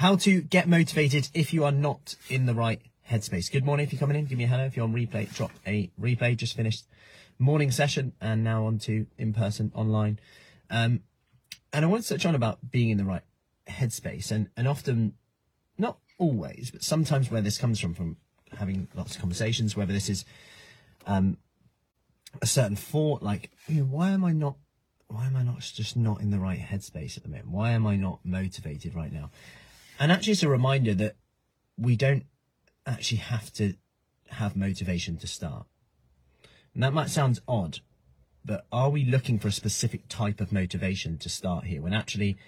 how to get motivated if you are not in the right headspace. Good morning. If you're coming in, give me a hello. If you're on replay, drop a replay. Just finished morning session and now on to in person online. Um, and I want to touch on about being in the right headspace and, and often, not always, but sometimes where this comes from, from having lots of conversations, whether this is, um, a certain thought, like, you know, why am I not why am I not just not in the right headspace at the moment? Why am I not motivated right now? And actually, it's a reminder that we don't actually have to have motivation to start. And that might sound odd, but are we looking for a specific type of motivation to start here? When actually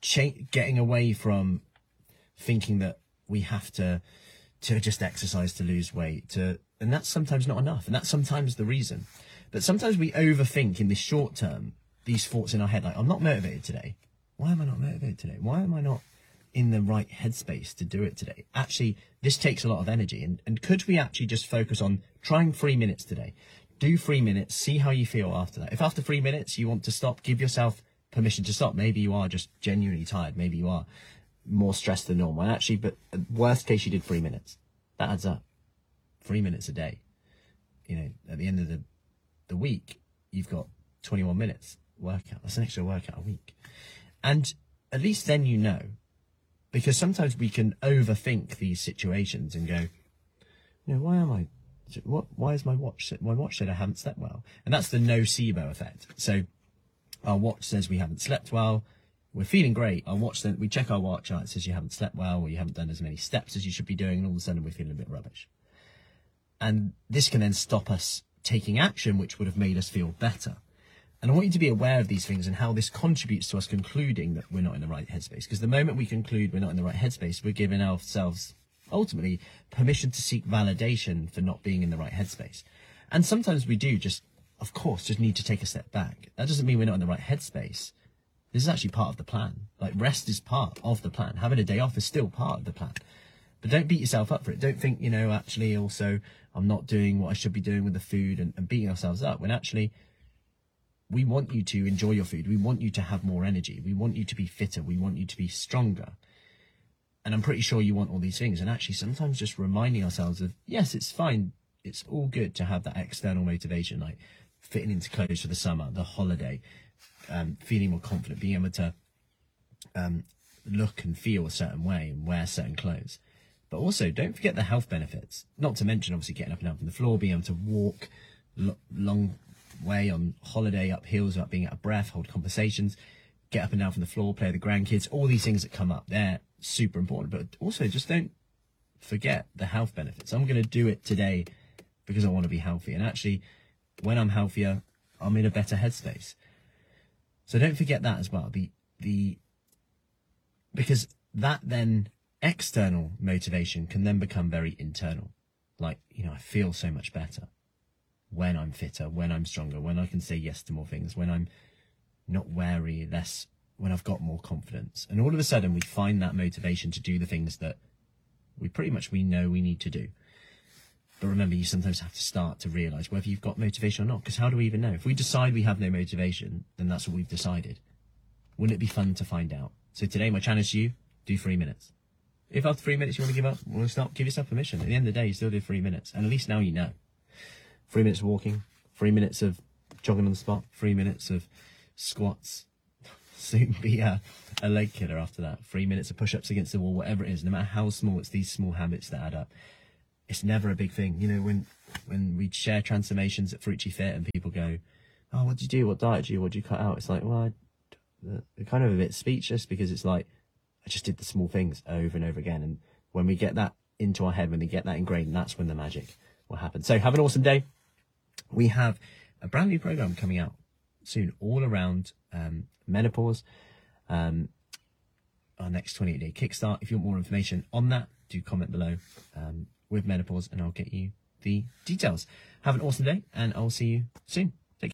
cha- getting away from thinking that we have to to just exercise to lose weight to and that's sometimes not enough and that's sometimes the reason. But sometimes we overthink in the short term these thoughts in our head like i'm not motivated today. Why am i not motivated today? Why am i not in the right headspace to do it today. Actually this takes a lot of energy and, and could we actually just focus on trying three minutes today? Do three minutes see how you feel after that. If after three minutes you want to stop give yourself permission to stop. Maybe you are just genuinely tired. Maybe you are more stressed than normal. And actually but uh, worst case you did three minutes. That adds up. Three minutes a day. You know at the end of the the week, you've got 21 minutes workout. That's an extra workout a week. And at least then you know, because sometimes we can overthink these situations and go, you know, why am I, what, why is my watch, my watch said I haven't slept well? And that's the nocebo effect. So our watch says we haven't slept well. We're feeling great. Our watch then, we check our watch and it says you haven't slept well or you haven't done as many steps as you should be doing. And all of a sudden we're feeling a bit rubbish. And this can then stop us taking action which would have made us feel better. And I want you to be aware of these things and how this contributes to us concluding that we're not in the right headspace. Because the moment we conclude we're not in the right headspace, we're giving ourselves ultimately permission to seek validation for not being in the right headspace. And sometimes we do just, of course, just need to take a step back. That doesn't mean we're not in the right headspace. This is actually part of the plan. Like rest is part of the plan. Having a day off is still part of the plan. But don't beat yourself up for it. Don't think, you know, actually also I'm not doing what I should be doing with the food and, and beating ourselves up when actually we want you to enjoy your food. We want you to have more energy. We want you to be fitter. We want you to be stronger. And I'm pretty sure you want all these things. And actually, sometimes just reminding ourselves of, yes, it's fine. It's all good to have that external motivation, like fitting into clothes for the summer, the holiday, um, feeling more confident, being able to um, look and feel a certain way and wear certain clothes. But also, don't forget the health benefits. Not to mention, obviously, getting up and down from the floor, being able to walk lo- long way on holiday up hills without being out of breath, hold conversations, get up and down from the floor, play with the grandkids. All these things that come up, they're super important. But also, just don't forget the health benefits. I'm going to do it today because I want to be healthy. And actually, when I'm healthier, I'm in a better headspace. So don't forget that as well. The the because that then external motivation can then become very internal. Like, you know, I feel so much better when I'm fitter, when I'm stronger, when I can say yes to more things, when I'm not wary, less, when I've got more confidence. And all of a sudden we find that motivation to do the things that we pretty much we know we need to do. But remember, you sometimes have to start to realize whether you've got motivation or not. Because how do we even know? If we decide we have no motivation, then that's what we've decided. Wouldn't it be fun to find out? So today, my challenge to you: do three minutes. If after three minutes you want to give up, well, stop. Give yourself permission. At the end of the day, you still did three minutes, and at least now you know. Three minutes of walking, three minutes of jogging on the spot, three minutes of squats. Soon be a, a leg killer after that. Three minutes of push-ups against the wall, whatever it is. No matter how small, it's these small habits that add up. It's never a big thing. You know, when when we share transformations at Fruci Fit and people go, "Oh, what did you do? What diet did you? What did you cut out?" It's like, well, I, kind of a bit speechless because it's like I just did the small things over and over again. And when we get that into our head, when we get that ingrained, that's when the magic will happen. So have an awesome day. We have a brand new program coming out soon, all around um, menopause. Um, our next 28 day kickstart. If you want more information on that, do comment below um, with menopause and I'll get you the details. Have an awesome day and I'll see you soon.